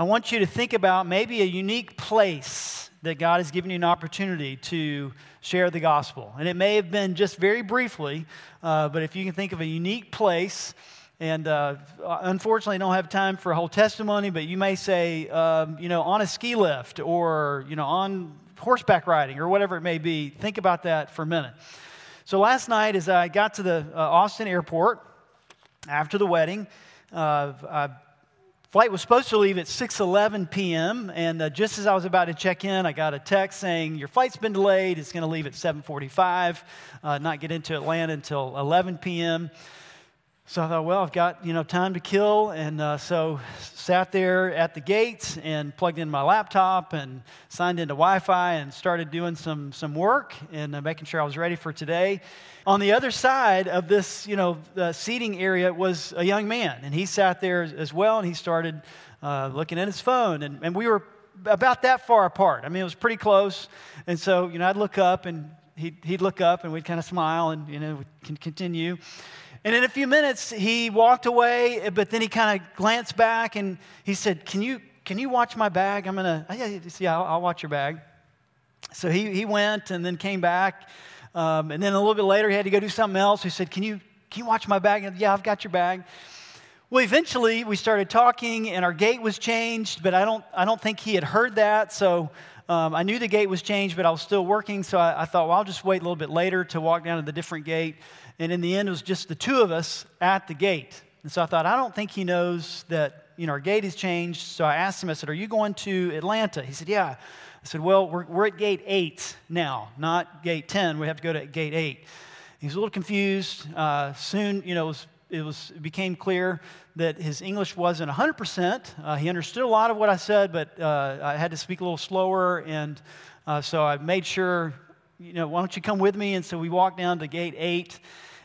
I want you to think about maybe a unique place that God has given you an opportunity to share the gospel. And it may have been just very briefly, uh, but if you can think of a unique place, and uh, unfortunately, I don't have time for a whole testimony, but you may say, um, you know, on a ski lift or, you know, on horseback riding or whatever it may be. Think about that for a minute. So last night, as I got to the uh, Austin airport after the wedding, uh, flight was supposed to leave at 6:11 p.m. and uh, just as I was about to check in, I got a text saying your flight's been delayed. It's going to leave at 7:45, uh, not get into Atlanta until 11 p.m. So I thought, well, I've got you know time to kill, and uh, so sat there at the gates and plugged in my laptop and signed into Wi-Fi and started doing some some work and uh, making sure I was ready for today. On the other side of this, you know, seating area was a young man, and he sat there as well, and he started uh, looking at his phone, and, and we were about that far apart. I mean, it was pretty close, and so you know, I'd look up and he'd, he'd look up, and we'd kind of smile, and you know, we can continue. And in a few minutes, he walked away, but then he kind of glanced back and he said, Can you, can you watch my bag? I'm going to, yeah, yeah I'll, I'll, watch your bag. So he, he went and then came back. Um, and then a little bit later, he had to go do something else. He said, Can you, can you watch my bag? And, yeah, I've got your bag. Well, eventually we started talking, and our gate was changed, but I don't, I don't think he had heard that. So um, I knew the gate was changed, but I was still working. So I, I, thought, well, I'll just wait a little bit later to walk down to the different gate. And in the end, it was just the two of us at the gate. And so I thought, I don't think he knows that, you know, our gate has changed. So I asked him, I said, Are you going to Atlanta? He said, Yeah. I said, Well, we're, we're at gate eight now, not gate 10. We have to go to gate eight. He was a little confused. Uh, soon, you know, was, it, was, it became clear that his English wasn't 100%. Uh, he understood a lot of what I said, but uh, I had to speak a little slower. And uh, so I made sure, you know, why don't you come with me? And so we walked down to gate eight.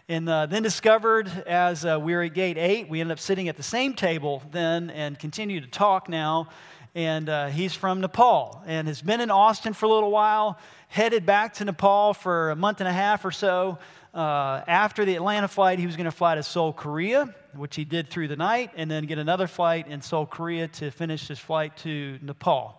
And uh, then discovered as uh, we were at gate eight, we ended up sitting at the same table then and continue to talk now. And uh, he's from Nepal and has been in Austin for a little while, headed back to Nepal for a month and a half or so. Uh, after the Atlanta flight, he was going to fly to Seoul, Korea, which he did through the night, and then get another flight in Seoul, Korea to finish his flight to Nepal.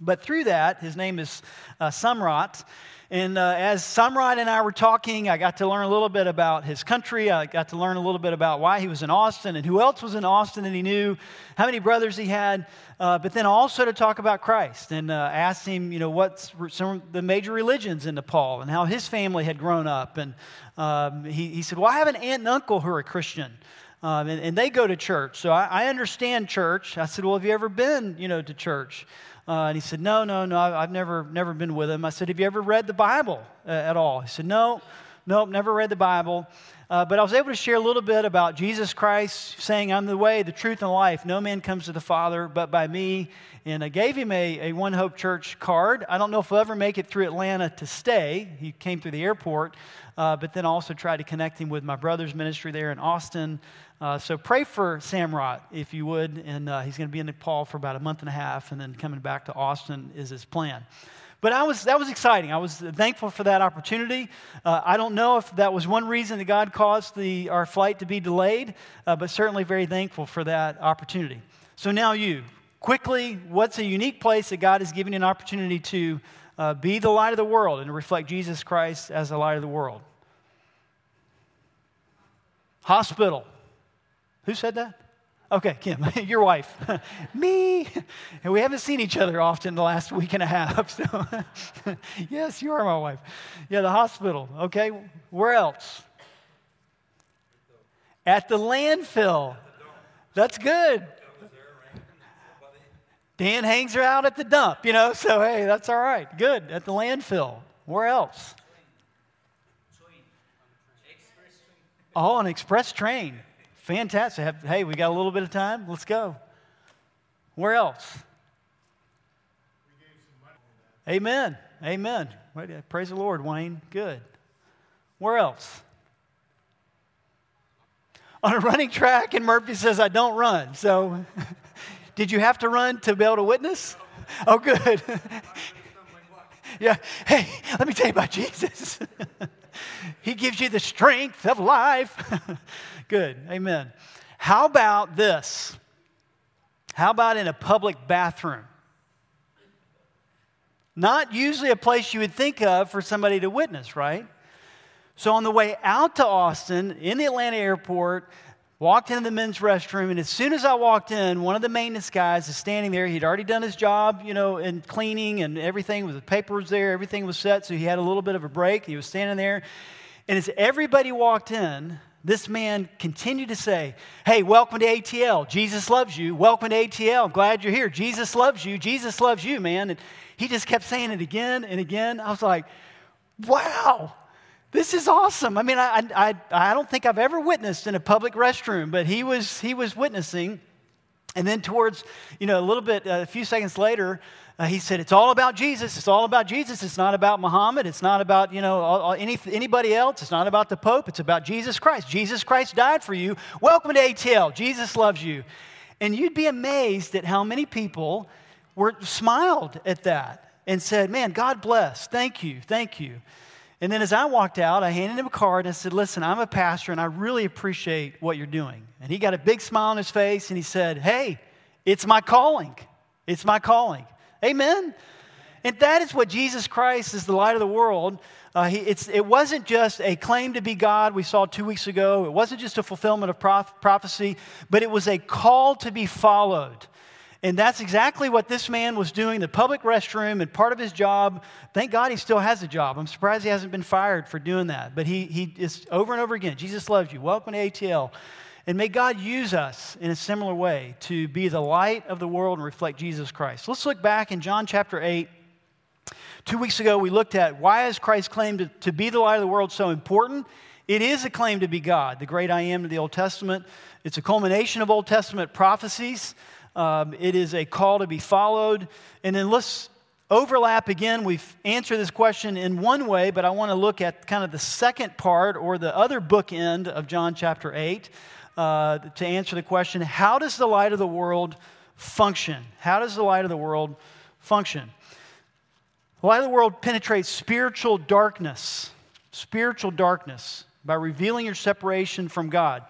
But through that, his name is uh, Samrat. And uh, as Samrat and I were talking, I got to learn a little bit about his country. I got to learn a little bit about why he was in Austin and who else was in Austin and he knew, how many brothers he had. Uh, but then also to talk about Christ and uh, asked him, you know, what's some of the major religions in Nepal and how his family had grown up. And um, he, he said, Well, I have an aunt and uncle who are Christian. Um, and, and, they go to church. So I, I understand church. I said, Well, have you ever been, you know, to church? Uh, and he said, No, no, no, I've never, never been with him. I said, Have you ever read the Bible uh, at all? He said, No, nope, never read the Bible. Uh, but I was able to share a little bit about Jesus Christ saying, I'm the way, the truth, and the life. No man comes to the Father but by me. And I gave him a, a One Hope Church card. I don't know if he'll ever make it through Atlanta to stay. He came through the airport, uh, but then also tried to connect him with my brother's ministry there in Austin. Uh, so pray for Samrat, if you would. And uh, he's going to be in Nepal for about a month and a half, and then coming back to Austin is his plan. But I was, that was exciting. I was thankful for that opportunity. Uh, I don't know if that was one reason that God caused the, our flight to be delayed, uh, but certainly very thankful for that opportunity. So now you, quickly, what's a unique place that God has given you an opportunity to uh, be the light of the world and to reflect Jesus Christ as the light of the world? Hospital. Who said that? Okay, Kim, your wife. Me. And we haven't seen each other often the last week and a half. So, yes, you are my wife. Yeah, the hospital. Okay, where else? At the landfill. That's good. Dan hangs her out at the dump, you know, so hey, that's all right. Good. At the landfill. Where else? Oh, an express train. Fantastic. Hey, we got a little bit of time. Let's go. Where else? Amen. Amen. Praise the Lord, Wayne. Good. Where else? On a running track, and Murphy says, I don't run. So, did you have to run to be able to witness? Oh, good. yeah. Hey, let me tell you about Jesus. he gives you the strength of life. Good. Amen. How about this? How about in a public bathroom? Not usually a place you would think of for somebody to witness, right? So on the way out to Austin, in the Atlanta airport, walked into the men's restroom, and as soon as I walked in, one of the maintenance guys is standing there. He'd already done his job, you know, in cleaning and everything. With the paper was there, everything was set, so he had a little bit of a break. He was standing there, and as everybody walked in, this man continued to say, Hey, welcome to ATL. Jesus loves you. Welcome to ATL. I'm glad you're here. Jesus loves you. Jesus loves you, man. And he just kept saying it again and again. I was like, Wow, this is awesome. I mean, I, I, I don't think I've ever witnessed in a public restroom, but he was, he was witnessing. And then, towards, you know, a little bit, uh, a few seconds later, uh, he said, It's all about Jesus. It's all about Jesus. It's not about Muhammad. It's not about, you know, all, all, any, anybody else. It's not about the Pope. It's about Jesus Christ. Jesus Christ died for you. Welcome to ATL. Jesus loves you. And you'd be amazed at how many people were smiled at that and said, Man, God bless. Thank you. Thank you. And then as I walked out, I handed him a card and I said, Listen, I'm a pastor and I really appreciate what you're doing. And he got a big smile on his face and he said, Hey, it's my calling. It's my calling. Amen? And that is what Jesus Christ is the light of the world. Uh, he, it wasn't just a claim to be God we saw two weeks ago. It wasn't just a fulfillment of prof- prophecy, but it was a call to be followed. And that's exactly what this man was doing the public restroom and part of his job. Thank God he still has a job. I'm surprised he hasn't been fired for doing that. But he, he is over and over again Jesus loves you. Welcome to ATL. And may God use us in a similar way to be the light of the world and reflect Jesus Christ. Let's look back in John chapter 8. Two weeks ago, we looked at why is Christ's claim to, to be the light of the world so important? It is a claim to be God, the great I am of the Old Testament. It's a culmination of Old Testament prophecies. Um, it is a call to be followed. And then let's overlap again. We've answered this question in one way, but I want to look at kind of the second part or the other bookend of John chapter 8 uh, to answer the question how does the light of the world function? How does the light of the world function? The light of the world penetrates spiritual darkness, spiritual darkness, by revealing your separation from God.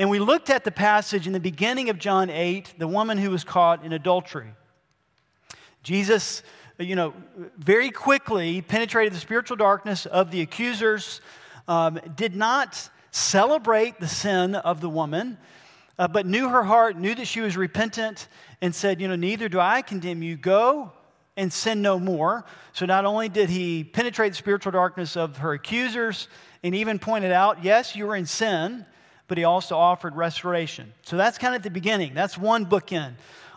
And we looked at the passage in the beginning of John 8, the woman who was caught in adultery. Jesus, you know, very quickly penetrated the spiritual darkness of the accusers, um, did not celebrate the sin of the woman, uh, but knew her heart, knew that she was repentant, and said, You know, neither do I condemn you. Go and sin no more. So not only did he penetrate the spiritual darkness of her accusers and even pointed out, Yes, you were in sin, but he also offered restoration. So that's kind of the beginning. That's one bookend.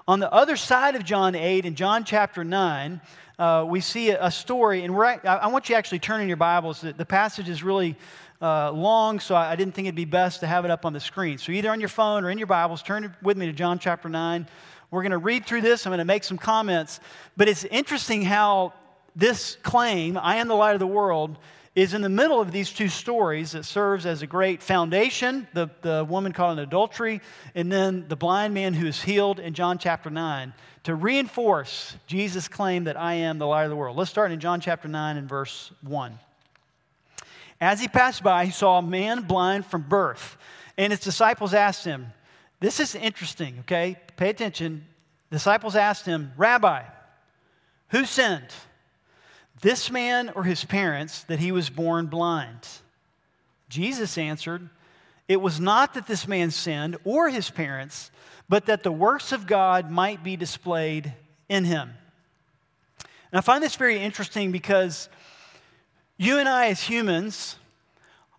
On the other side of John 8, in John chapter 9, uh, we see a, story, and I, I want you to actually turn in your Bibles. The, passage is really uh, long, so I didn't think it'd be best to have it up on the screen. So either on your phone or in your Bibles, turn with me to John chapter 9. We're going to read through this. I'm going to make some comments. But it's interesting how this claim, I am the light of the world, is in the middle of these two stories. that serves as a great foundation the, the woman caught in adultery, and then the blind man who is healed in John chapter 9 to reinforce Jesus' claim that I am the light of the world. Let's start in John chapter 9 and verse 1. As he passed by, he saw a man blind from birth. And his disciples asked him, This is interesting, okay? Pay attention. Disciples asked him, Rabbi, who sinned? This man or his parents that he was born blind? Jesus answered, It was not that this man sinned or his parents, but that the works of God might be displayed in him. And I find this very interesting because you and I, as humans,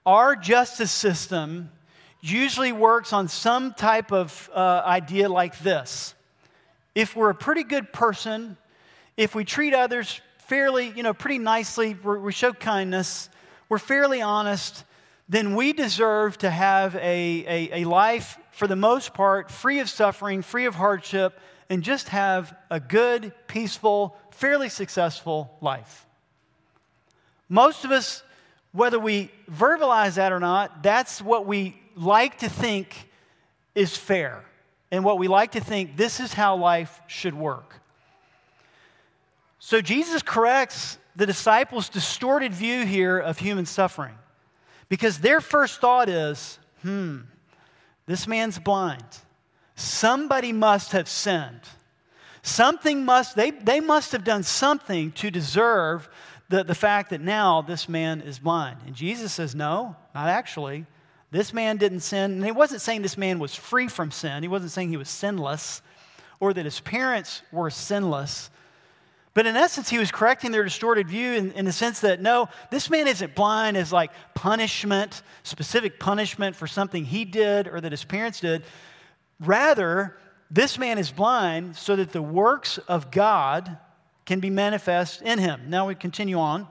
our justice system usually works on some type of uh, idea like this. If we're a pretty good person, if we treat others fairly, you know, pretty nicely, we show kindness, we're fairly honest, then we deserve to have a, a, a life, for the most part, free of suffering, free of hardship, and just have a good, peaceful, fairly successful life. Most of us, whether we verbalize that or not, that's what we like to think is fair. And what we like to think this is how life should work. So Jesus corrects the disciples' distorted view here of human suffering because their first thought is, hmm, this man's blind. somebody must have sinned. Something must, they, they must have done something to deserve the, the fact that now this man is blind. And Jesus says, No, not actually. This man didn't sin. And he wasn't saying this man was free from sin, he wasn't saying he was sinless or that his parents were sinless. But in essence, he was correcting their distorted view in, in, the sense that no, this man isn't blind as like punishment, specific punishment for something he did or that his parents did. Rather, this man is blind so that the works of God can be manifest in him. Now we continue on.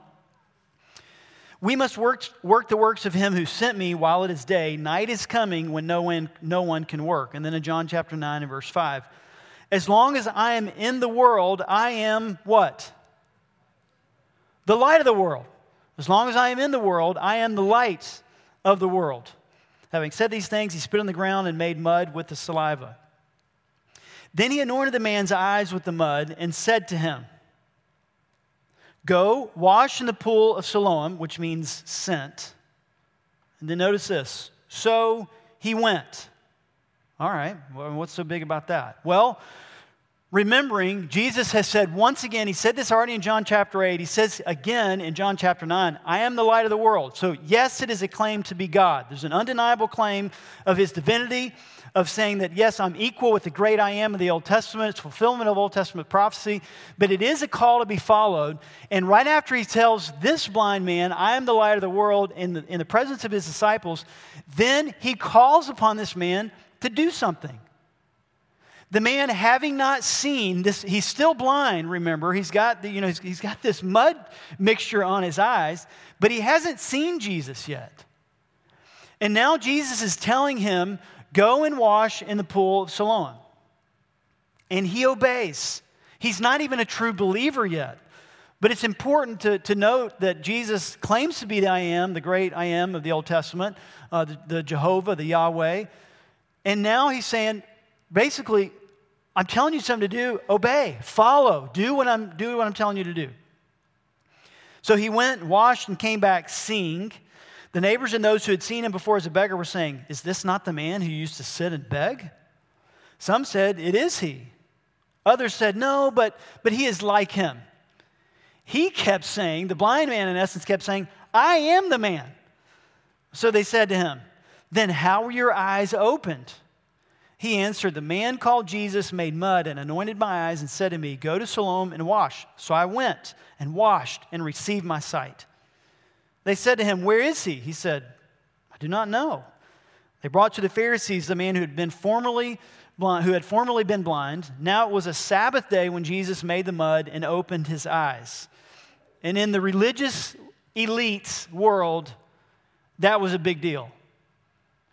We must work, work the works of him who sent me while it is day. Night is coming when no one, no one can work. And then in John chapter 9 and verse 5, as long as I am in the world, I am what? The light of the world. As long as I am in the world, I am the light of the world. Having said these things, he spit on the ground and made mud with the saliva. Then he anointed the man's eyes with the mud and said to him, Go, wash in the pool of Siloam, which means sent. And then notice this. So he went. All right, well, what's so big about that? Well, remembering Jesus has said once again, he said this already in John chapter 8, he says again in John chapter 9, I am the light of the world. So, yes, it is a claim to be God. There's an undeniable claim of his divinity of saying that, yes, I'm equal with the great I am of the Old Testament. It's fulfillment of Old Testament prophecy, but it is a call to be followed. And right after he tells this blind man, I am the light of the world, in the, in the presence of his disciples, then he calls upon this man to do something. The man, having not seen this, he's still blind, remember. He's got, the, you know, he's, he's got this mud mixture on his eyes, but he hasn't seen Jesus yet. And now Jesus is telling him Go and wash in the pool of Siloam. And he obeys. He's not even a true believer yet. But it's important to, to note that Jesus claims to be the I am, the great I am of the Old Testament, uh, the, the Jehovah, the Yahweh. And now he's saying, basically, I'm telling you something to do, obey, follow, do what I'm, do what I'm telling you to do. So he went, washed, and came back seeing. The neighbors and those who had seen him before as a beggar were saying, Is this not the man who used to sit and beg? Some said, It is he. Others said, No, but, but he is like him. He kept saying, the blind man in essence kept saying, I am the man. So they said to him, Then how were your eyes opened? He answered, The man called Jesus made mud and anointed my eyes and said to me, Go to Siloam and wash. So I went and washed and received my sight. They said to him, Where is he? He said, I do not know. They brought to the Pharisees the man who had been formerly blind, who had formerly been blind. Now it was a Sabbath day when Jesus made the mud and opened his eyes. And in the religious elite's world, that was a big deal.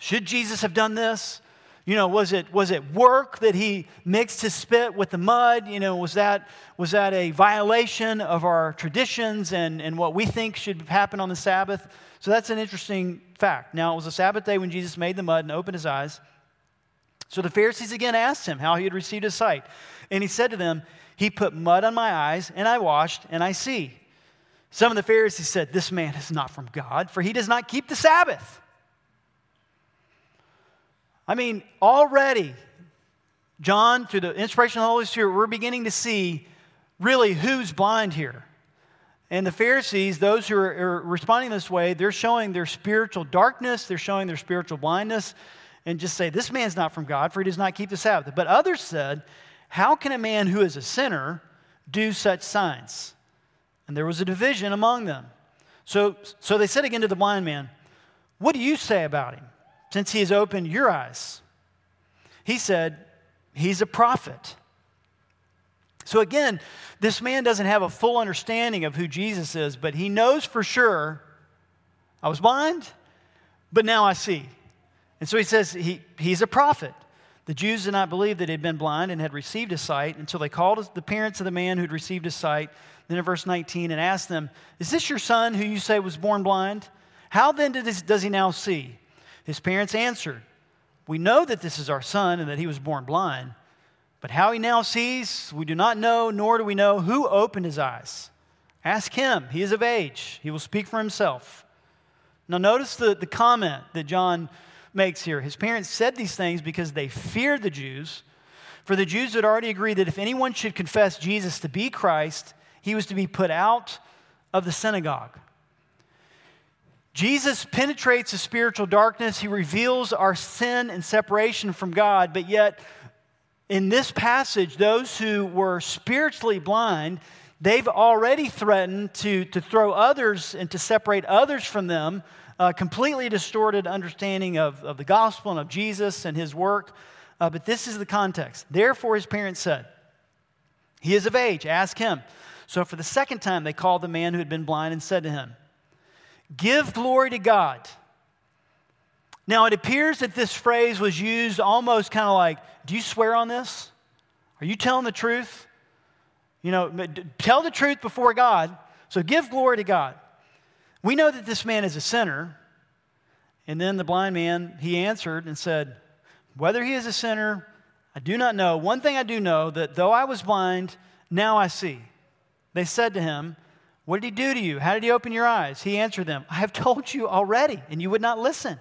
Should Jesus have done this? You know, was it, was it work that he mixed his spit with the mud? You know, was that, was that a violation of our traditions and, and what we think should happen on the Sabbath? So that's an interesting fact. Now, it was a Sabbath day when Jesus made the mud and opened his eyes. So the Pharisees again asked him how he had received his sight. And he said to them, He put mud on my eyes, and I washed, and I see. Some of the Pharisees said, This man is not from God, for he does not keep the Sabbath. I mean, already, John, through the inspiration of the Holy Spirit, we're beginning to see really who's blind here. And the Pharisees, those who are, are, responding this way, they're showing their spiritual darkness, they're showing their spiritual blindness, and just say, This man's not from God, for he does not keep the Sabbath. But others said, How can a man who is a sinner do such signs? And there was a division among them. So, so they said again to the blind man, What do you say about him? Since he has opened your eyes. He said, He's a prophet. So again, this man doesn't have a full understanding of who Jesus is, but he knows for sure I was blind, but now I see. And so he says he, he's a prophet. The Jews did not believe that he had been blind and had received his sight until they called the parents of the man who had received his sight, then in verse 19, and asked them, Is this your son who you say was born blind? How then does he now see? His parents answered, We know that this is our son and that he was born blind, but how he now sees, we do not know, nor do we know who opened his eyes. Ask him. He is of age, he will speak for himself. Now, notice the, the comment that John makes here. His parents said these things because they feared the Jews. For the Jews had already agreed that if anyone should confess Jesus to be Christ, he was to be put out of the synagogue. Jesus penetrates the spiritual darkness. He reveals our sin and separation from God, but yet in this passage, those who were spiritually blind, they've already threatened to, to throw others and to separate others from them, a completely distorted understanding of, of the gospel and of Jesus and his work. Uh, but this is the context. Therefore, his parents said, He is of age, ask him. So for the second time, they called the man who had been blind and said to him, Give glory to God. Now, it appears that this phrase was used almost kind of like, Do you swear on this? Are you telling the truth? You know, tell the truth before God. So give glory to God. We know that this man is a sinner. And then the blind man, he answered and said, Whether he is a sinner, I do not know. One thing I do know that though I was blind, now I see. They said to him, What did he do to you? How did he open your eyes? He answered them, I have told you already, and you would not listen.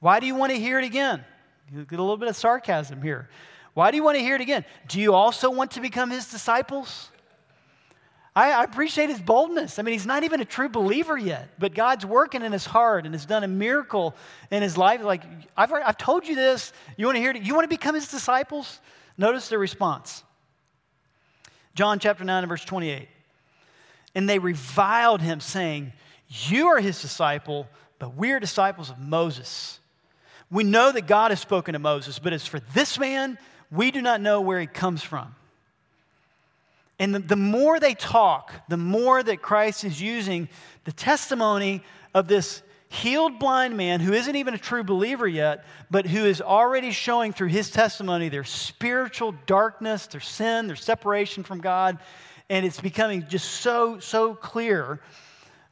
Why do you want to hear it again? You get a little bit of sarcasm here. Why do you want to hear it again? Do you also want to become his disciples? I, appreciate his boldness. I mean, he's not even a true believer yet, but God's working in his heart and has done a miracle in his life. Like, I've, I've told you this. You want to hear it? You want to become his disciples? Notice the response. John chapter 9 and verse 28. And they reviled him, saying, You are his disciple, but we are disciples of Moses. We know that God has spoken to Moses, but as for this man, we do not know where he comes from. And the, the, more they talk, the more that Christ is using the testimony of this healed blind man who isn't even a true believer yet, but who is already showing through his testimony their spiritual darkness, their sin, their separation from God. And it's becoming just so, so clear.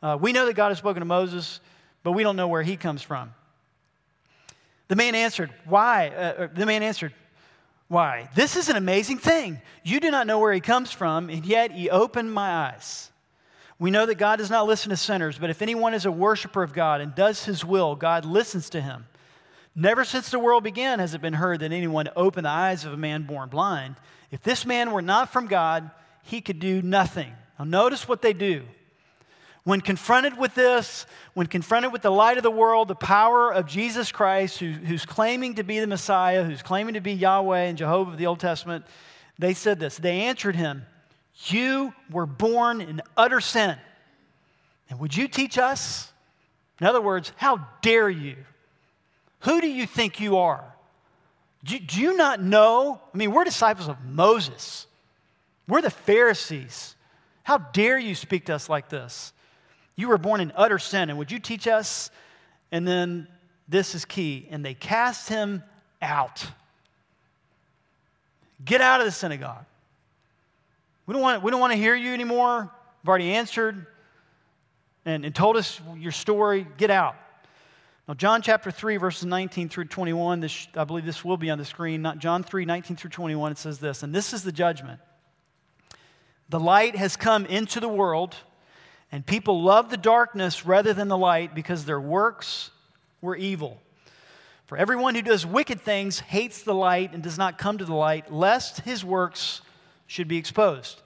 Uh, we know that God has spoken to Moses, but we don't know where he comes from. The man answered, Why? Uh, uh, the man answered, Why? This is an amazing thing. You do not know where he comes from, and yet he opened my eyes. We know that God does not listen to sinners, but if anyone is a worshiper of God and does his will, God listens to him. Never since the world began has it been heard that anyone opened the eyes of a man born blind. If this man were not from God, he could do nothing. Now, notice what they do. When confronted with this, when confronted with the light of the world, the power of Jesus Christ, who, who's claiming to be the Messiah, who's claiming to be Yahweh and Jehovah of the Old Testament, they said this. They answered him, You were born in utter sin. And would you teach us? In other words, how dare you? Who do you think you are? Do, do you not know? I mean, we're disciples of Moses, we're the Pharisees. How dare you speak to us like this? You were born in utter sin, and would you teach us? And then this is key. And they cast him out. Get out of the synagogue. We don't want, we don't want to hear you anymore. I've already answered and, and told us your story. Get out. Now, John chapter 3, verses 19 through 21, this, I believe this will be on the screen. Not John 3, 19 through 21, it says this, and this is the judgment. The light has come into the world and people love the darkness rather than the light because their works were evil. For everyone who does wicked things hates the light and does not come to the light, lest his works should be exposed.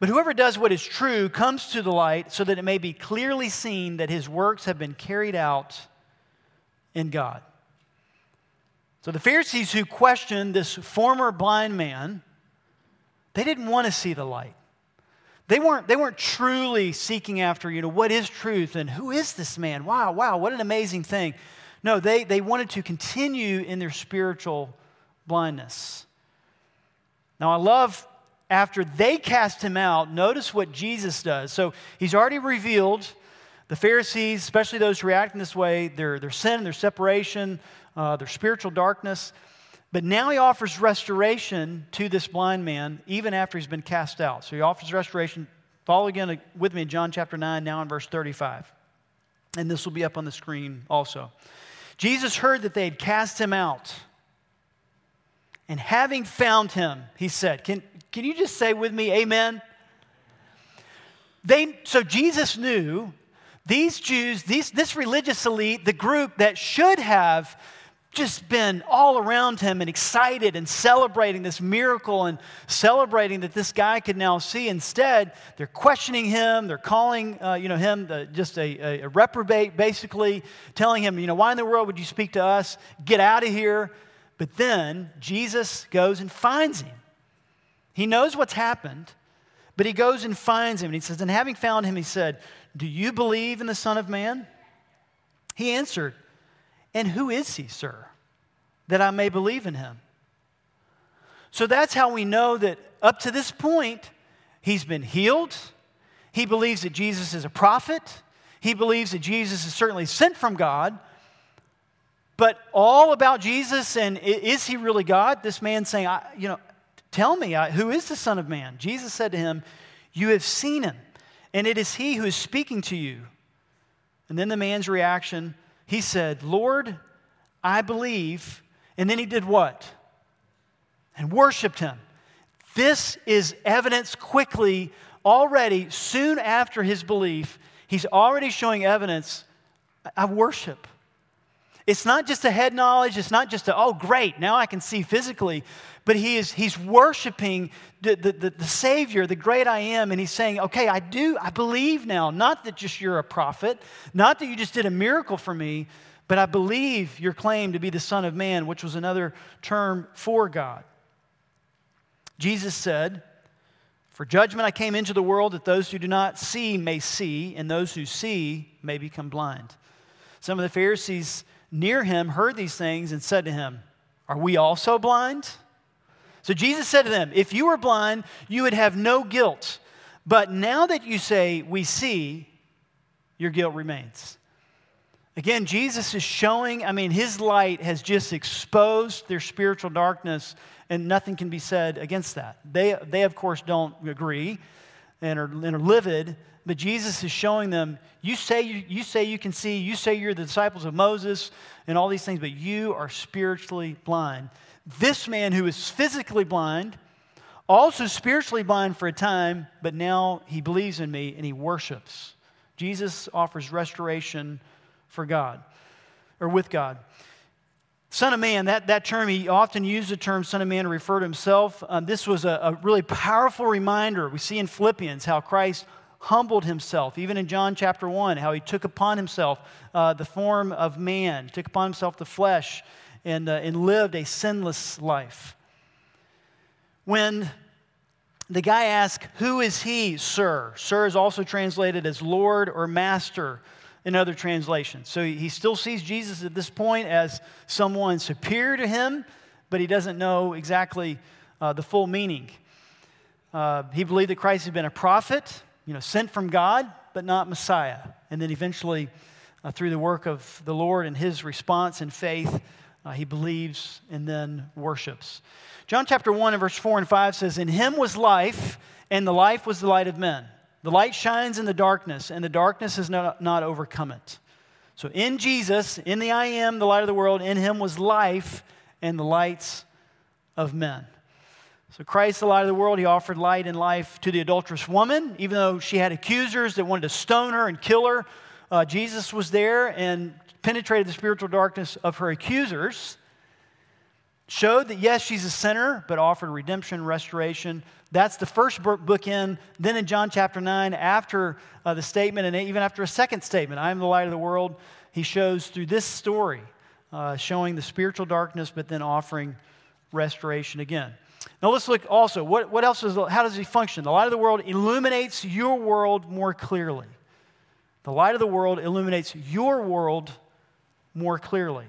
But whoever does what is true comes to the light so that it may be clearly seen that his works have been carried out in God. So the Pharisees who questioned this former blind man, they didn't want to see the light. They weren't, they weren't truly seeking after, you know, what is truth and who is this man? Wow, wow, what an amazing thing. No, they, they wanted to continue in their spiritual blindness. Now, I love after they cast him out, notice what Jesus does. So he's already revealed the Pharisees, especially those reacting this way, their, their sin, their separation, uh, their spiritual darkness. But now he offers restoration to this blind man even after he's been cast out. So he offers restoration. Follow again with me in John chapter 9, now in verse 35. And this will be up on the screen also. Jesus heard that they had cast him out. And having found him, he said, Can, can you just say with me, Amen? They, so Jesus knew these Jews, these, this religious elite, the group that should have just been all around him and excited and celebrating this miracle and celebrating that this guy could now see. Instead, they're questioning him. They're calling, uh, you know, him the, just a, a, reprobate, basically telling him, you know, why in the world would you speak to us? Get out of here. But then Jesus goes and finds him. He knows what's happened, but he goes and finds him. And he says, and having found him, he said, do you believe in the Son of Man? He answered, And who is he, sir, that I may believe in him? So that's how we know that up to this point, he's been healed. He believes that Jesus is a prophet. He believes that Jesus is certainly sent from God. But all about Jesus and is he really God? This man saying, you know, tell me, who is the Son of Man? Jesus said to him, You have seen him and it is he who is speaking to you. And then the man's reaction, he said, Lord, I believe. And then he did what? And worshiped him. This is evidence quickly, already, soon after his belief, he's already showing evidence. I worship. It's not just a head knowledge, it's not just a, oh, great, now I can see physically, but he is, he's worshiping the, the, the, the Savior, the great I am, and he's saying, okay, I do, I believe now, not that just you're a prophet, not that you just did a miracle for me, but I believe your claim to be the Son of Man, which was another term for God. Jesus said, For judgment I came into the world that those who do not see may see, and those who see may become blind. Some of the Pharisees near him heard these things and said to him, Are we also blind? So Jesus said to them, If you were blind, you would have no guilt. But now that you say, We see, your guilt remains. Again, Jesus is showing, I mean, his light has just exposed their spiritual darkness, and nothing can be said against that. They, they of course, don't agree and are, and are livid, but Jesus is showing them, you say you, you say you can see, you say you're the disciples of Moses and all these things, but you are spiritually blind. This man who is physically blind, also spiritually blind for a time, but now he believes in me and he worships. Jesus offers restoration for God or with God. Son of man, that, that term, he often used the term son of man to refer to himself. Um, this was a, a really powerful reminder. We see in Philippians how Christ humbled himself, even in John chapter 1, how he took upon himself uh, the form of man, took upon himself the flesh, and, uh, and lived a sinless life. When the guy asked, Who is he, sir? Sir is also translated as Lord or Master in other translations. So he still sees Jesus at this point as someone superior to him, but he doesn't know exactly uh, the full meaning. Uh, he believed that Christ had been a prophet, you know, sent from God, but not Messiah. And then eventually, uh, through the work of the Lord and his response and faith, uh, he believes and then worships. John chapter 1 and verse 4 and 5 says, In him was life, and the life was the light of men. The light shines in the darkness, and the darkness has not, not overcome it. So in Jesus, in the I am, the light of the world, in him was life and the lights of men. So, Christ, the light of the world, he offered light and life to the adulterous woman, even though she had accusers that wanted to stone her and kill her. Uh, Jesus was there and penetrated the spiritual darkness of her accusers, showed that, yes, she's a sinner, but offered redemption, restoration. That's the first book in. Then in John chapter 9, after uh, the statement, and even after a second statement, I am the light of the world, he shows through this story, uh, showing the spiritual darkness, but then offering restoration again. Now let's look also, what, what else is, how does he function? The light of the world illuminates your world more clearly. The light of the world illuminates your world more clearly.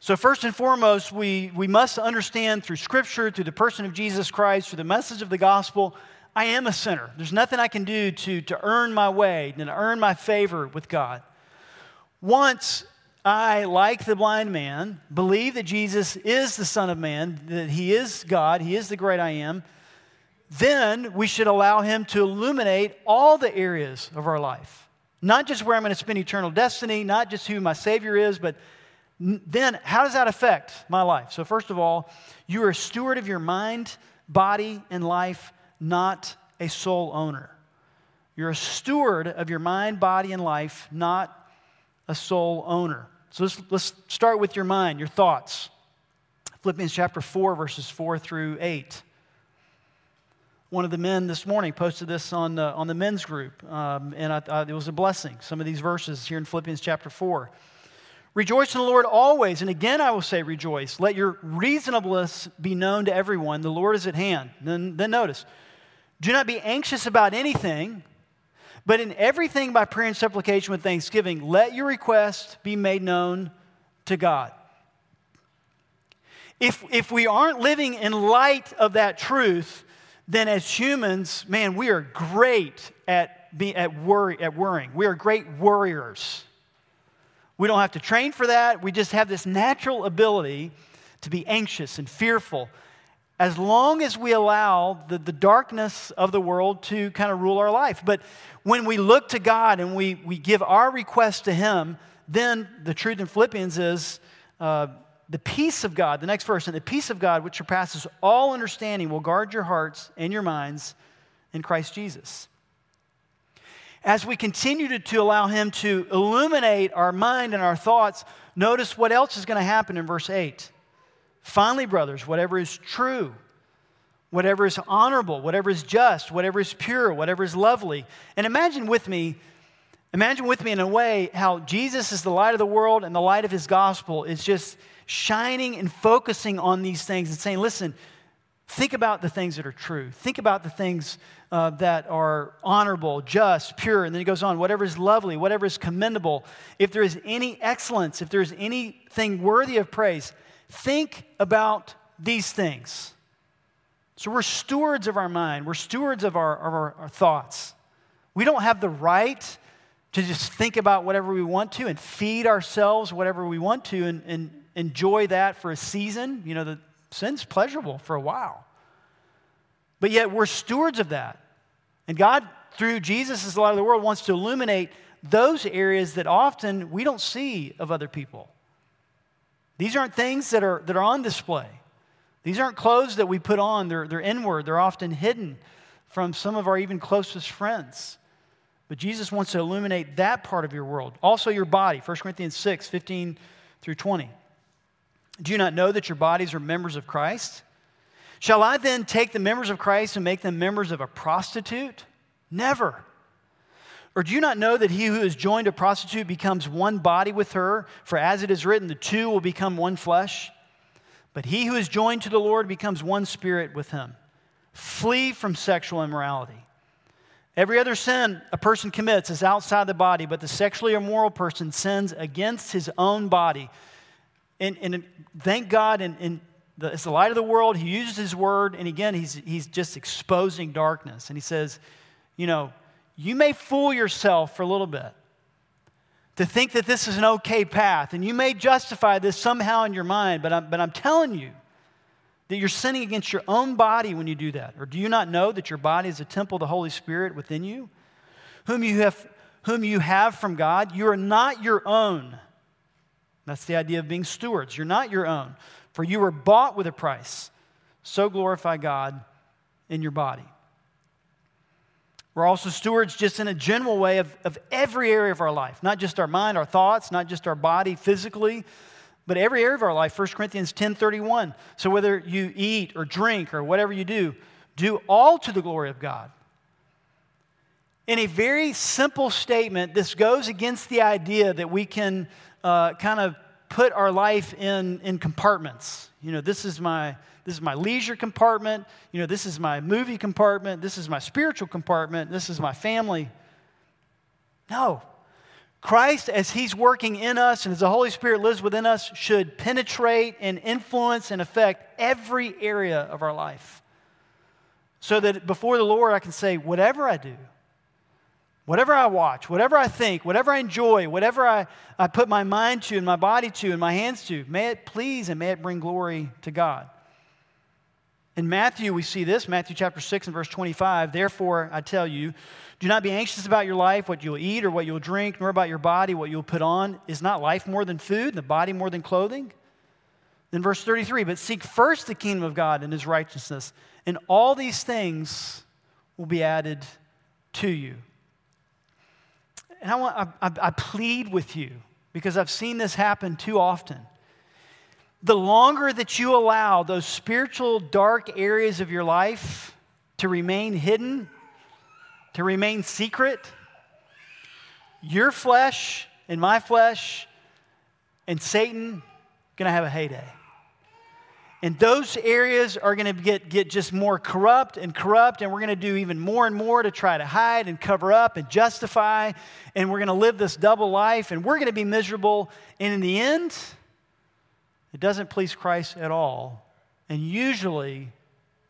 So, first and foremost, we, we must understand through Scripture, through the person of Jesus Christ, through the message of the gospel, I am a sinner. There's nothing I can do to, to earn my way and to earn my favor with God. Once I, like the blind man, believe that Jesus is the Son of Man, that He is God, He is the great I am, then we should allow Him to illuminate all the areas of our life. Not just where I'm going to spend eternal destiny, not just who my Savior is, but then how does that affect my life? So, first of all, you are a steward of your mind, body, and life, not a sole owner. You're a steward of your mind, body, and life, not a sole owner. So let's, let's start with your mind, your thoughts. Philippians chapter 4, verses 4 through 8. One of the men this morning posted this on the, on the men's group, um, and I, I, it was a blessing. Some of these verses here in Philippians chapter 4. Rejoice in the Lord always, and again I will say rejoice. Let your reasonableness be known to everyone. The Lord is at hand. Then, then notice, do not be anxious about anything, but in everything by prayer and supplication with thanksgiving, let your request be made known to God. If, if we aren't living in light of that truth, then as humans, man, we are great at, be, at, worry, at worrying. We are great worriers. We don't have to train for that. We just have this natural ability to be anxious and fearful as long as we allow the, the darkness of the world to kind of rule our life. But when we look to God and we, we give our request to Him, then the truth in Philippians is uh, the peace of God, the next verse, and the peace of God, which surpasses all understanding, will guard your hearts and your minds in Christ Jesus. As we continue to, to allow Him to illuminate our mind and our thoughts, notice what else is going to happen in verse 8. Finally, brothers, whatever is true, whatever is honorable, whatever is just, whatever is pure, whatever is lovely. And imagine with me, imagine with me in a way how Jesus is the light of the world and the light of his gospel is just shining and focusing on these things and saying, listen, think about the things that are true. Think about the things uh, that are honorable, just, pure. And then he goes on, whatever is lovely, whatever is commendable. If there is any excellence, if there is anything worthy of praise, Think about these things. So we're stewards of our mind, we're stewards of our, of our, our thoughts. We don't have the right to just think about whatever we want to and feed ourselves whatever we want to and, and enjoy that for a season. You know, the sin's pleasurable for a while. But yet we're stewards of that. And God, through Jesus as the light of the world, wants to illuminate those areas that often we don't see of other people. These aren't things that are, that are on display. These aren't clothes that we put on, they're, they're inward, they're often hidden from some of our even closest friends. But Jesus wants to illuminate that part of your world. Also, your body, 1 Corinthians 6 15 through 20. Do you not know that your bodies are members of Christ? Shall I then take the members of Christ and make them members of a prostitute? Never. Or do you not know that he who is joined a prostitute becomes one body with her? For as it is written, the two will become one flesh. But he who is joined to the Lord becomes one spirit with him. Flee from sexual immorality. Every other sin a person commits is outside the body, but the sexually immoral person sins against his own body. And, and thank God, and, and the, it's the light of the world. He uses his word, and again, he's, he's just exposing darkness. And he says, you know, you may fool yourself for a little bit to think that this is an okay path, and you may justify this somehow in your mind, but I'm, but I'm telling you that you're sinning against your own body when you do that. Or do you not know that your body is a temple of the Holy Spirit within you, whom you have, whom you have from God? You are not your own. That's the idea of being stewards. You're not your own, for you were bought with a price. So glorify God in your body. We're also stewards just in a general way of, of every area of our life, not just our mind, our thoughts, not just our body physically, but every area of our life. 1 Corinthians 10:31. So whether you eat or drink or whatever you do, do all to the glory of God. In a very simple statement, this goes against the idea that we can uh, kind of put our life in, in compartments. You know, this is my this is my leisure compartment. You know, this is my movie compartment. This is my spiritual compartment. This is my family. No. Christ, as He's working in us and as the Holy Spirit lives within us, should penetrate and influence and affect every area of our life. So that before the Lord, I can say, whatever I do, whatever I watch, whatever I think, whatever I enjoy, whatever I, I put my mind to and my body to and my hands to, may it please and may it bring glory to God. In Matthew, we see this Matthew chapter 6 and verse 25. Therefore, I tell you, do not be anxious about your life, what you'll eat or what you'll drink, nor about your body, what you'll put on. Is not life more than food, and the body more than clothing? Then, verse 33 But seek first the kingdom of God and his righteousness, and all these things will be added to you. And I, want, I, I, plead with you because I've seen this happen too often. The longer that you allow those spiritual dark areas of your life to remain hidden, to remain secret, your flesh and my flesh and Satan going to have a heyday. And those areas are going to get, get just more corrupt and corrupt, and we're going to do even more and more to try to hide and cover up and justify, and we're going to live this double life, and we're going to be miserable. And in the end, it doesn't please Christ at all, and usually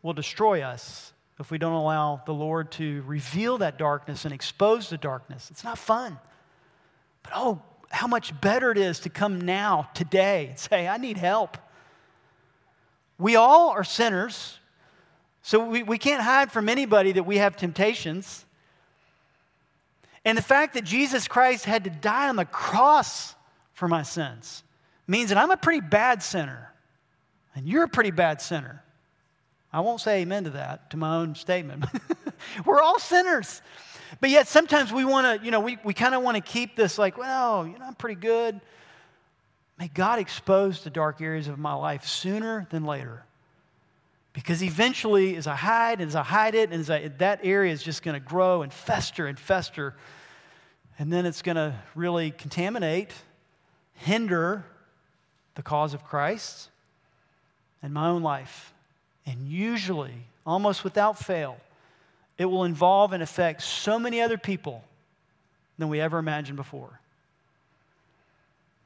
will destroy us if we don't allow the Lord to reveal that darkness and expose the darkness. It's not fun. But oh, how much better it is to come now, today, and say, I need help. We all are sinners, so we, we can't hide from anybody that we have temptations. And the fact that Jesus Christ had to die on the cross for my sins means that I'm a pretty bad sinner, and you're a pretty bad sinner. I won't say amen to that, to my own statement. We're all sinners. But yet sometimes we want to, you know, we, we kind of want to keep this like, well, you know, I'm pretty good. May God expose the dark areas of my life sooner than later. Because eventually, as I hide, and as I hide it, and as I, that area is just going to grow and fester and fester, and then it's going to really contaminate, hinder the cause of Christ and my own life. And usually, almost without fail, it will involve and affect so many other people than we ever imagined before.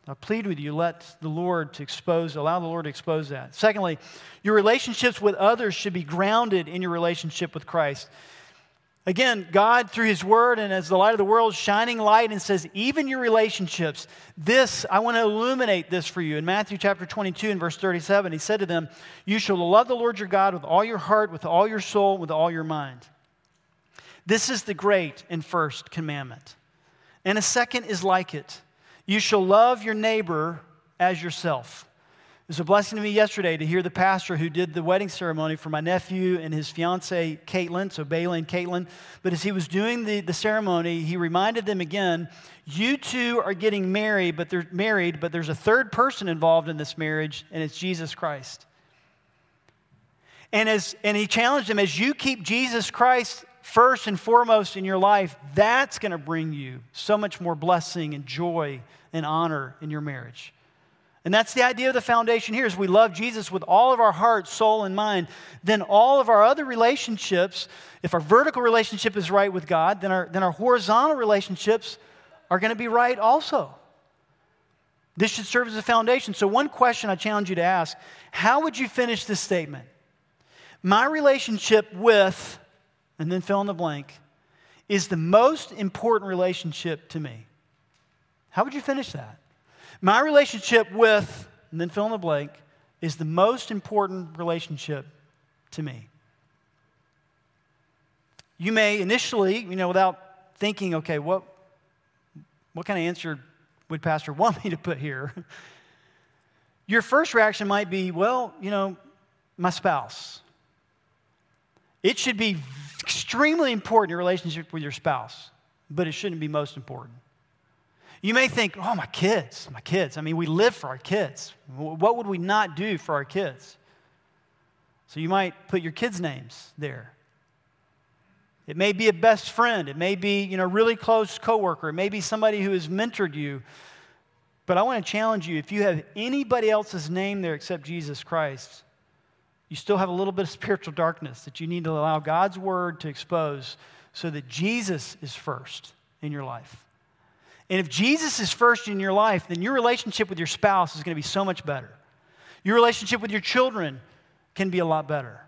I plead with you, let the Lord to expose, allow the Lord to expose that. Secondly, your relationships with others should be grounded in your relationship with Christ. Again, God, through His Word and as the light of the world, shining light and says, even your relationships, this, I want to illuminate this for you. In Matthew chapter 22 and verse 37, He said to them, You shall love the Lord your God with all your heart, with all your soul, with all your mind. This is the great and first commandment. And a second is like it you shall love your neighbor as yourself. It was a blessing to me yesterday to hear the pastor who did the wedding ceremony for my nephew and his fiancee, Caitlin, so Bailey and Caitlin. But as he was doing the, the ceremony, he reminded them again you two are getting married, but they're married, but there's a third person involved in this marriage, and it's Jesus Christ. And, as, and he challenged them as you keep Jesus Christ first and foremost in your life, that's going to bring you so much more blessing and joy and honor in your marriage. And that's the idea of the foundation here is we love Jesus with all of our heart, soul, and mind. Then all of our other relationships, if our vertical relationship is right with God, then our, then our horizontal relationships are going to be right also. This should serve as a foundation. So, one question I challenge you to ask how would you finish this statement? My relationship with and then fill in the blank, is the most important relationship to me. How would you finish that? My relationship with, and then fill in the blank, is the most important relationship to me. You may initially, you know, without thinking, okay, what, what kind of answer would Pastor want me to put here? Your first reaction might be, well, you know, my spouse. It should be extremely important your relationship with your spouse, but it shouldn't be most important. You may think, oh, my kids, my kids. I mean, we live for our kids. What would we not do for our kids? So you might put your kids' names there. It may be a best friend. It may be, you know, really close coworker. It may be somebody who has mentored you. But I want to challenge you if you have anybody else's name there except Jesus Christ, you still have a little bit of spiritual darkness that you need to allow God's word to expose so that Jesus is first in your life. And if Jesus is first in your life, then your relationship with your spouse is going to be so much better. Your relationship with your children can be a lot better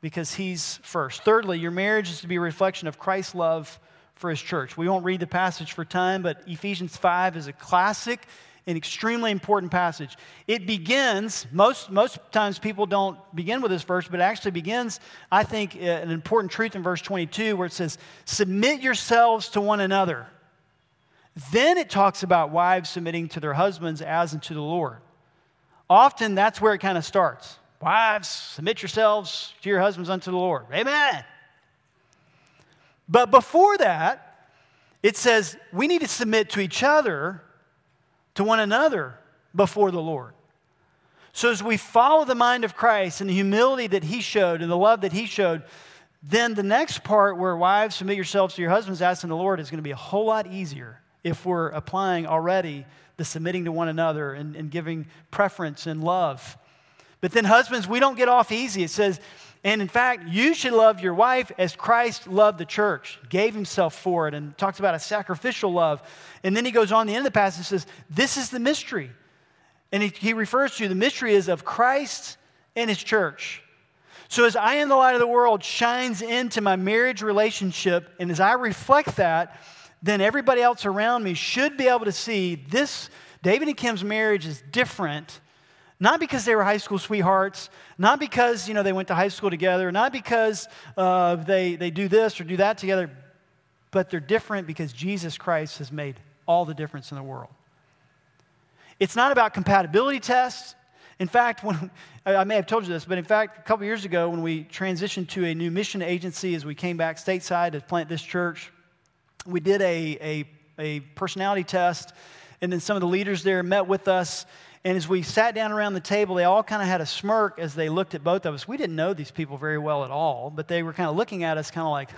because he's first. Thirdly, your marriage is to be a reflection of Christ's love for his church. We won't read the passage for time, but Ephesians 5 is a classic an extremely important passage. It begins, most, most times people don't begin with this verse, but it actually begins, I think, uh, an important truth in verse 22 where it says, Submit yourselves to one another. Then it talks about wives submitting to their husbands as unto the Lord. Often that's where it kind of starts. Wives, submit yourselves to your husbands unto the Lord. Amen. But before that, It says we need to submit to each other, to one another before the Lord. So as we follow the mind of Christ and the humility that he showed and the love that he showed, then the next part where wives submit yourselves to your husbands asking the Lord is going to be a whole lot easier if we're applying already the submitting to one another and, and giving preference and love. But then, husbands, we don't get off easy. It says, and in fact, you should love your wife as Christ loved the church, gave himself for it, and talks about a sacrificial love. And then he goes on the end of the passage and says, This is the mystery. And he, he refers to the mystery is of Christ and his church. So as I am the light of the world shines into my marriage relationship, and as I reflect that, then everybody else around me should be able to see this David and Kim's marriage is different not because they were high school sweethearts, not because you know they went to high school together, not because uh, they, they do this or do that together, but they're different because Jesus Christ has made all the difference in the world. It's not about compatibility tests. In fact, when, I may have told you this, but in fact, a couple years ago, when we transitioned to a new mission agency as we came back stateside to plant this church, we did a, a, a personality test, and then some of the leaders there met with us. And as we sat down around the table, they all kind of had a smirk as they looked at both of us. We didn't know these people very well at all, but they were kind of looking at us, kind of like,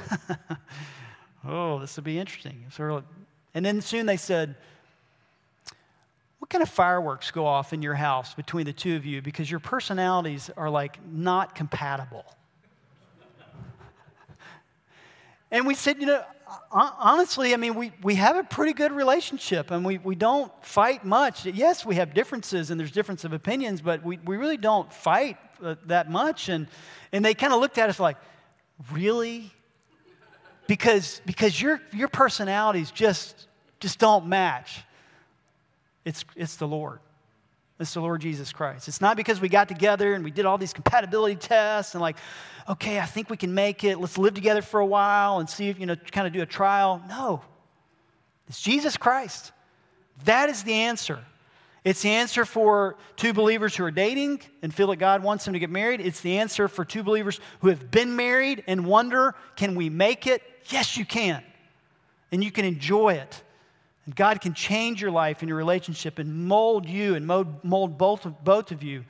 oh, this will be interesting. And then soon they said, what kind of fireworks go off in your house between the two of you because your personalities are like not compatible? and we said, you know, honestly, I mean, we, we have a pretty good relationship and we, we don't fight much. Yes, we have differences and there's difference of opinions, but we, we really don't fight uh, that much. And, and they kind of looked at us like, really? Because, because your, your personalities just, just don't match. It's, it's the Lord. It's the Lord Jesus Christ. It's not because we got together and we did all these compatibility tests and like, okay, I think we can make it. Let's live together for a while and see if, you know, kind of do a trial. No. It's Jesus Christ. That is the answer. It's the answer for two believers who are dating and feel that God wants them to get married. It's the answer for two believers who have been married and wonder, can we make it? Yes, you can. And you can enjoy it. God can change your life and your relationship and mold you and mold, mold both, of, both of you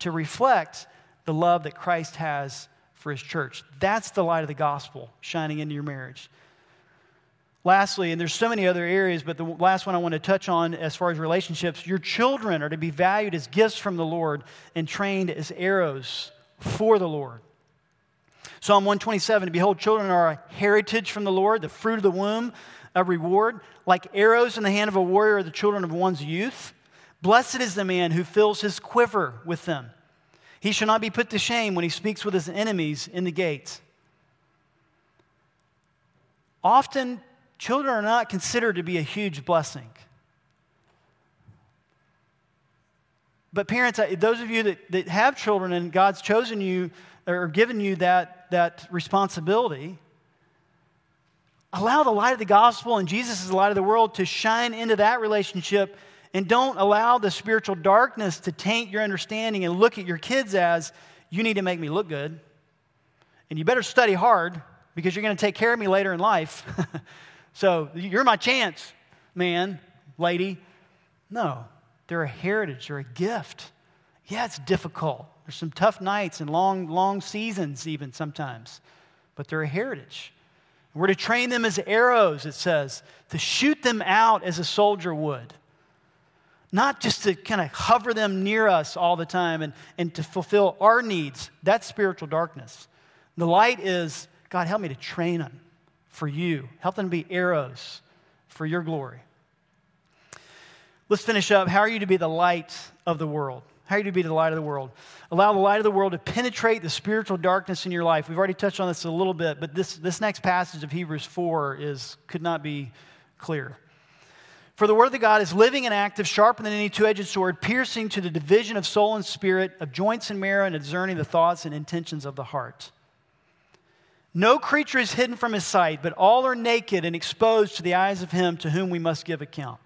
to reflect the love that Christ has for his church. That's the light of the gospel shining into your marriage. Lastly, and there's so many other areas, but the last one I want to touch on as far as relationships your children are to be valued as gifts from the Lord and trained as arrows for the Lord. Psalm 127 Behold, children are a heritage from the Lord, the fruit of the womb a reward. Like arrows in the hand of a warrior are the children of one's youth. Blessed is the man who fills his quiver with them. He shall not be put to shame when he speaks with his enemies in the gates. Often, children are not considered to be a huge blessing. But, parents, those of you that, that have children and God's chosen you or given you that, that responsibility, allow the light of the gospel and Jesus is the light of the world to shine into that relationship and don't allow the spiritual darkness to taint your understanding and look at your kids as you need to make me look good. And you better study hard because you're going to take care of me later in life. So you're my chance man lady. No they're a heritage they're a gift. Yeah it's difficult. There's some tough nights and long long seasons even sometimes but they're a heritage we're to train them as arrows, it says, to shoot them out as a soldier would. Not just to kind of hover them near us all the time and, and to fulfill our needs. That's spiritual darkness. The light is God, help me to train them for you, help them be arrows for your glory. Let's finish up. How are you to be the light of the world? How are you to be the light of the world? Allow the light of the world to penetrate the spiritual darkness in your life. We've already touched on this a little bit, but this, this next passage of Hebrews 4 is, could not be clear. For the word of God is living and active, sharper than any two edged sword, piercing to the division of soul and spirit, of joints and marrow, and discerning the thoughts and intentions of the heart. No creature is hidden from his sight, but all are naked and exposed to the eyes of him to whom we must give account.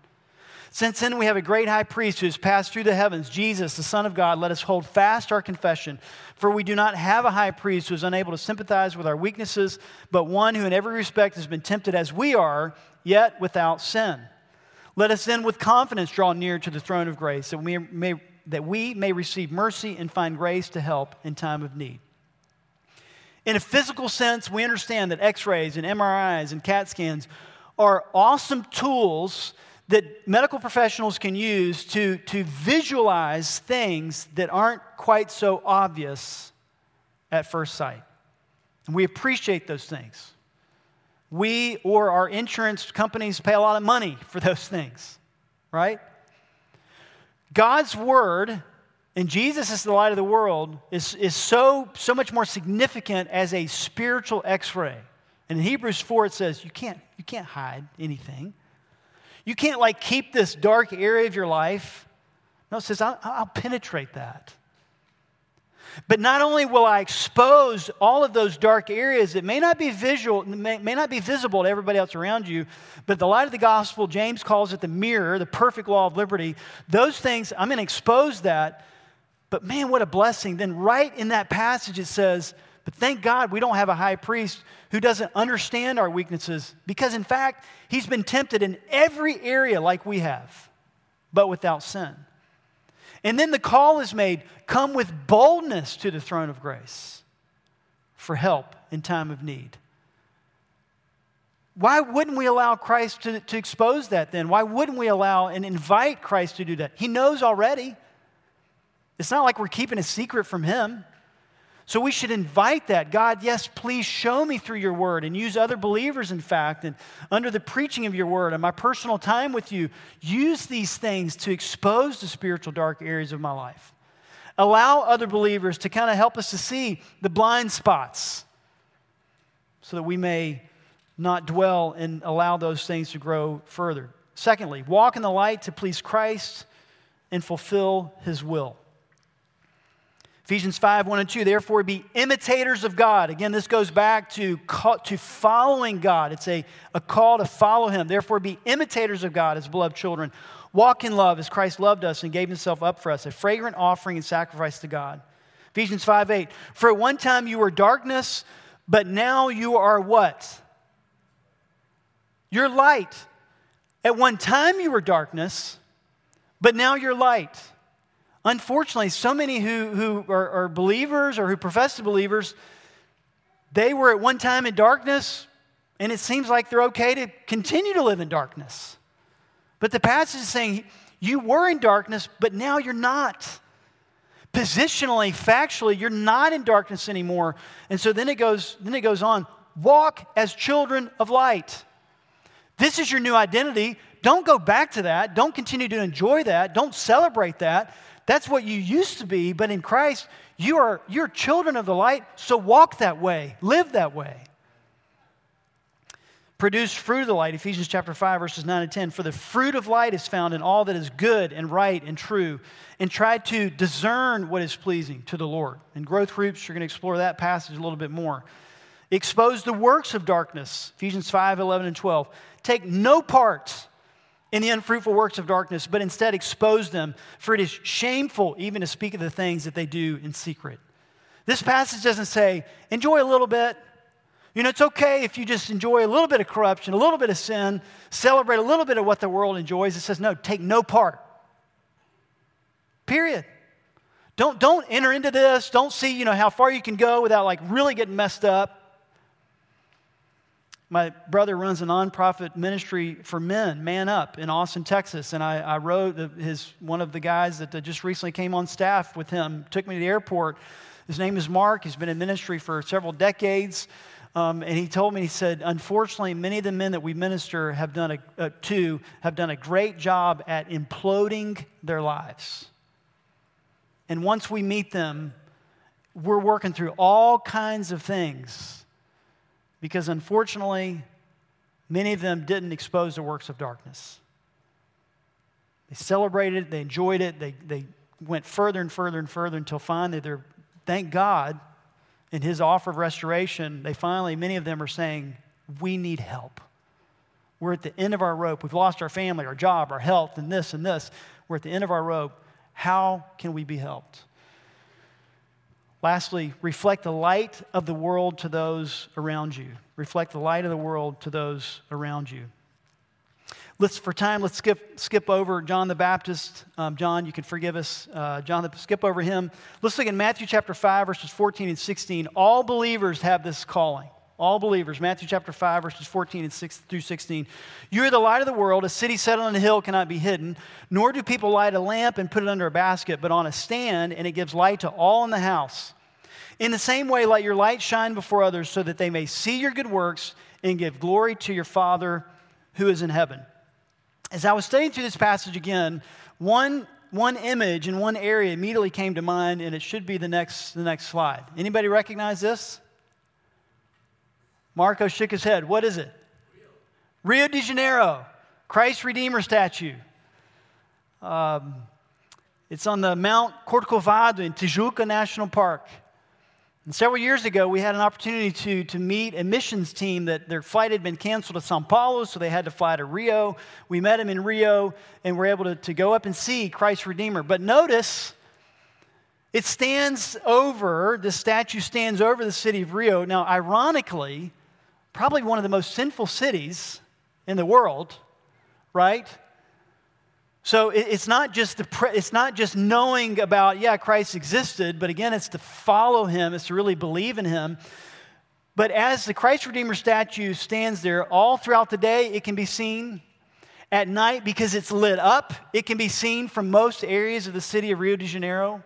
Since then, we have a great high priest who has passed through the heavens, Jesus, the Son of God. Let us hold fast our confession. For we do not have a high priest who is unable to sympathize with our weaknesses, but one who in every respect has been tempted as we are, yet without sin. Let us then with confidence draw near to the throne of grace, that we may, that we may receive mercy and find grace to help in time of need. In a physical sense, we understand that x rays and MRIs and CAT scans are awesome tools that medical professionals can use to, to visualize things that aren't quite so obvious at first sight. And we appreciate those things. We or our insurance companies pay a lot of money for those things, right? God's word, and Jesus is the light of the world, is, is so, so much more significant as a spiritual x ray. And in Hebrews 4, it says, you can't, you can't hide anything. You can't like keep this dark area of your life. No, it says, I'll, I'll penetrate that. But not only will I expose all of those dark areas that may not be visual, may, may, not be visible to everybody else around you, but the light of the gospel, James calls it the mirror, the perfect law of liberty. Those things, I'm going to expose that. But man, what a blessing. Then, right in that passage, it says, But thank God we don't have a high priest who doesn't understand our weaknesses because, in fact, he's been tempted in every area like we have, but without sin. And then the call is made come with boldness to the throne of grace for help in time of need. Why wouldn't we allow Christ to, to expose that then? Why wouldn't we allow and invite Christ to do that? He knows already. It's not like we're keeping a secret from him. So we should invite that. God, yes, please show me through your word and use other believers, in fact, and under the preaching of your word and my personal time with you, use these things to expose the spiritual dark areas of my life. Allow other believers to kind of help us to see the blind spots so that we may not dwell and allow those things to grow further. Secondly, walk in the light to please Christ and fulfill his will. Ephesians 5 1 and 2, therefore be imitators of God. Again, this goes back to, to following God. It's a, a call to follow Him. Therefore, be imitators of God as beloved children. Walk in love as Christ loved us and gave Himself up for us, a fragrant offering and sacrifice to God. Ephesians 5 8, for at one time you were darkness, but now you are what? You're light. At one time you were darkness, but now you're light. Unfortunately, so many who, who are, are believers or who profess to believers, they were at one time in darkness, and it seems like they're okay to continue to live in darkness. But the passage is saying, you were in darkness, but now you're not. Positionally, factually, you're not in darkness anymore. And so then it goes, then it goes on, walk as children of light. This is your new identity. Don't go back to that. Don't continue to enjoy that. Don't celebrate that. That's what you used to be, but in Christ, you are you're children of the light, so walk that way, live that way. Produce fruit of the light, Ephesians chapter 5, verses 9 and 10. For the fruit of light is found in all that is good and right and true, and try to discern what is pleasing to the Lord. In growth groups, you're going to explore that passage a little bit more. Expose the works of darkness, Ephesians 5, 11, and 12. Take no part in the unfruitful works of darkness, but instead expose them, for it is shameful even to speak of the things that they do in secret. This passage doesn't say, enjoy a little bit. You know, it's okay if you just enjoy a little bit of corruption, a little bit of sin, celebrate a little bit of what the world enjoys. It says, no, take no part. Period. Don't, don't enter into this. Don't see, you know, how far you can go without like really getting messed up. My brother runs a nonprofit ministry for men, Man Up, in Austin, Texas. And I, I wrote his, one of the guys that just recently came on staff with him, took me to the airport. His name is Mark. He's been in ministry for several decades. Um, and he told me, he said, unfortunately, many of the men that we minister have done a, uh, to have done a great job at imploding their lives. And once we meet them, we're working through all kinds of things because unfortunately, many of them didn't expose the works of darkness. They celebrated it, they enjoyed it, they, they went further and further and further until finally they're, thank God, in his offer of restoration, they finally, many of them are saying, We need help. We're at the end of our rope. We've lost our family, our job, our health, and this and this. We're at the end of our rope. How can we be helped? Lastly, reflect the light of the world to those around you. Reflect the light of the world to those around you. Let's, for time, let's skip, skip over John the Baptist. Um, John, you can forgive us. Uh, John, the, skip over him. Let's look at Matthew chapter 5, verses 14 and 16. All believers have this calling. All believers. Matthew chapter 5, verses 14 and 6 through 16. You are the light of the world. A city set on a hill cannot be hidden, nor do people light a lamp and put it under a basket, but on a stand, and it gives light to all in the house. In the same way, let your light shine before others so that they may see your good works and give glory to your Father who is in heaven. As I was studying through this passage again, one, one image in one area immediately came to mind, and it should be the next, the next slide. Anybody recognize this? Marco shook his head. What is it? Rio, Rio de Janeiro, Christ Redeemer statue. Um, it's on the Mount Corcovado in Tijuca National Park. And several years ago, we had an opportunity to, to meet a missions team that their flight had been canceled to Sao Paulo, so they had to fly to Rio. We met them in Rio and were able to, to go up and see Christ Redeemer. But notice, it stands over, the statue stands over the city of Rio. Now, ironically, probably one of the most sinful cities in the world, right? So it's not just the it's not just knowing about yeah Christ existed, but again it's to follow him, it's to really believe in him. But as the Christ Redeemer statue stands there all throughout the day, it can be seen. At night, because it's lit up, it can be seen from most areas of the city of Rio de Janeiro.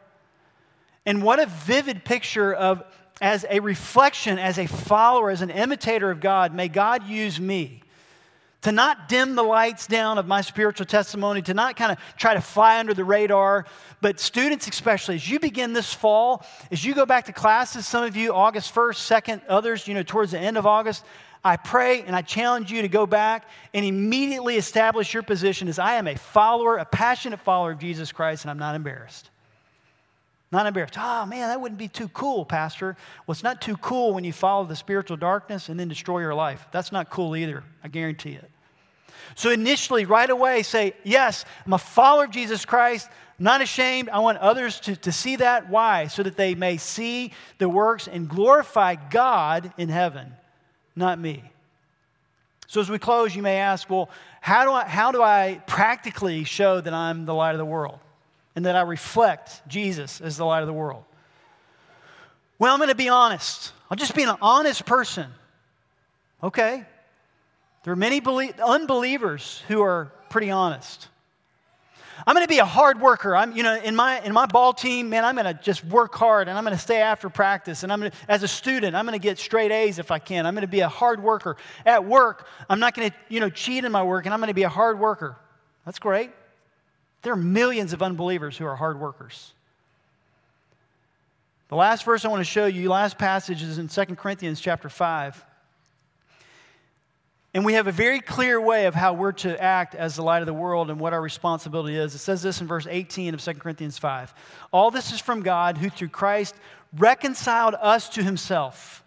And what a vivid picture of, as a reflection, as a follower, as an imitator of God, may God use me to not dim the lights down of my spiritual testimony, to not kind of try to fly under the radar. But students, especially, as you begin this fall, as you go back to classes, some of you August 1st, 2nd, others, you know, towards the end of August, I pray and I challenge you to go back and immediately establish your position as I am a follower, a passionate follower of Jesus Christ, and I'm not embarrassed. Not embarrassed. Oh, man, that wouldn't be too cool, Pastor. Well, it's not too cool when you follow the spiritual darkness and then destroy your life. That's not cool either. I guarantee it. So, initially, right away, say, Yes, I'm a follower of Jesus Christ. I'm not ashamed. I want others to, to see that. Why? So that they may see the works and glorify God in heaven, not me. So, as we close, you may ask, Well, how do I, how do I practically show that I'm the light of the world? And that I reflect Jesus as the light of the world? Well, I'm going to be honest. I'll just be an honest person. Okay. There are many unbelievers who are pretty honest. I'm going to be a hard worker. I'm, you know, in my in my ball team, man, I'm going to just work hard and I'm going to stay after practice. And I'm going to, as a student, I'm going to get straight A's if I can. I'm going to be a hard worker. At work, I'm not going to, you know, cheat in my work and I'm going to be a hard worker. That's great. There are millions of unbelievers who are hard workers. The last verse I want to show you, last passage is in 2 Corinthians chapter 5. And we have a very clear way of how we're to act as the light of the world and what our responsibility is. It says this in verse 18 of 2 Corinthians 5. All this is from God, who through Christ reconciled us to himself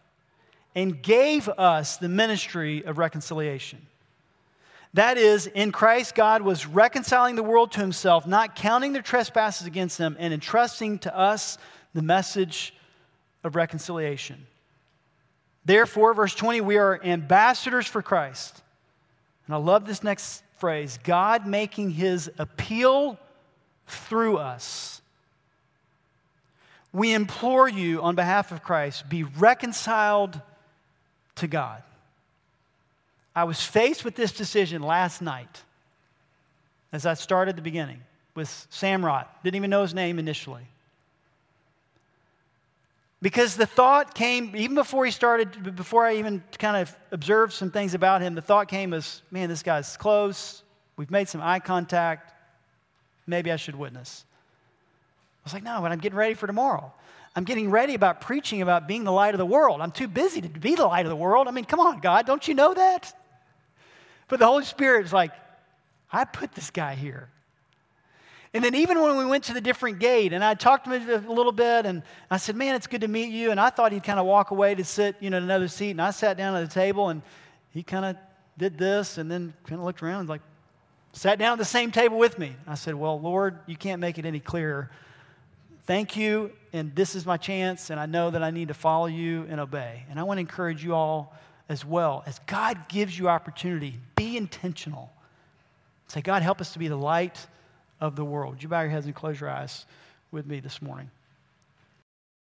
and gave us the ministry of reconciliation. That is, in Christ, God was reconciling the world to himself, not counting their trespasses against them, and entrusting to us the message of reconciliation. Therefore, verse 20, we are ambassadors for Christ. And I love this next phrase God making his appeal through us. We implore you on behalf of Christ, be reconciled to God. I was faced with this decision last night as I started the beginning with Samrot. Didn't even know his name initially. Because the thought came, even before he started, before I even kind of observed some things about him, the thought came as, man, this guy's close. We've made some eye contact. Maybe I should witness. I was like, no, but I'm getting ready for tomorrow. I'm getting ready about preaching about being the light of the world. I'm too busy to be the light of the world. I mean, come on, God, don't you know that? But the Holy Spirit is like, I put this guy here. And then even when we went to the different gate, and I talked to him a little bit, and I said, "Man, it's good to meet you." And I thought he'd kind of walk away to sit, you know, another seat. And I sat down at the table, and he kind of did this, and then kind of looked around and like, sat down at the same table with me. I said, Well, Lord, you can't make it any clearer. Thank you, and this is my chance, and I know that I need to follow you and obey. And I want to encourage you all as well. As God gives you opportunity, be intentional. Say, God, help us to be the light of the world. Would you bow your heads and close your eyes with me this morning?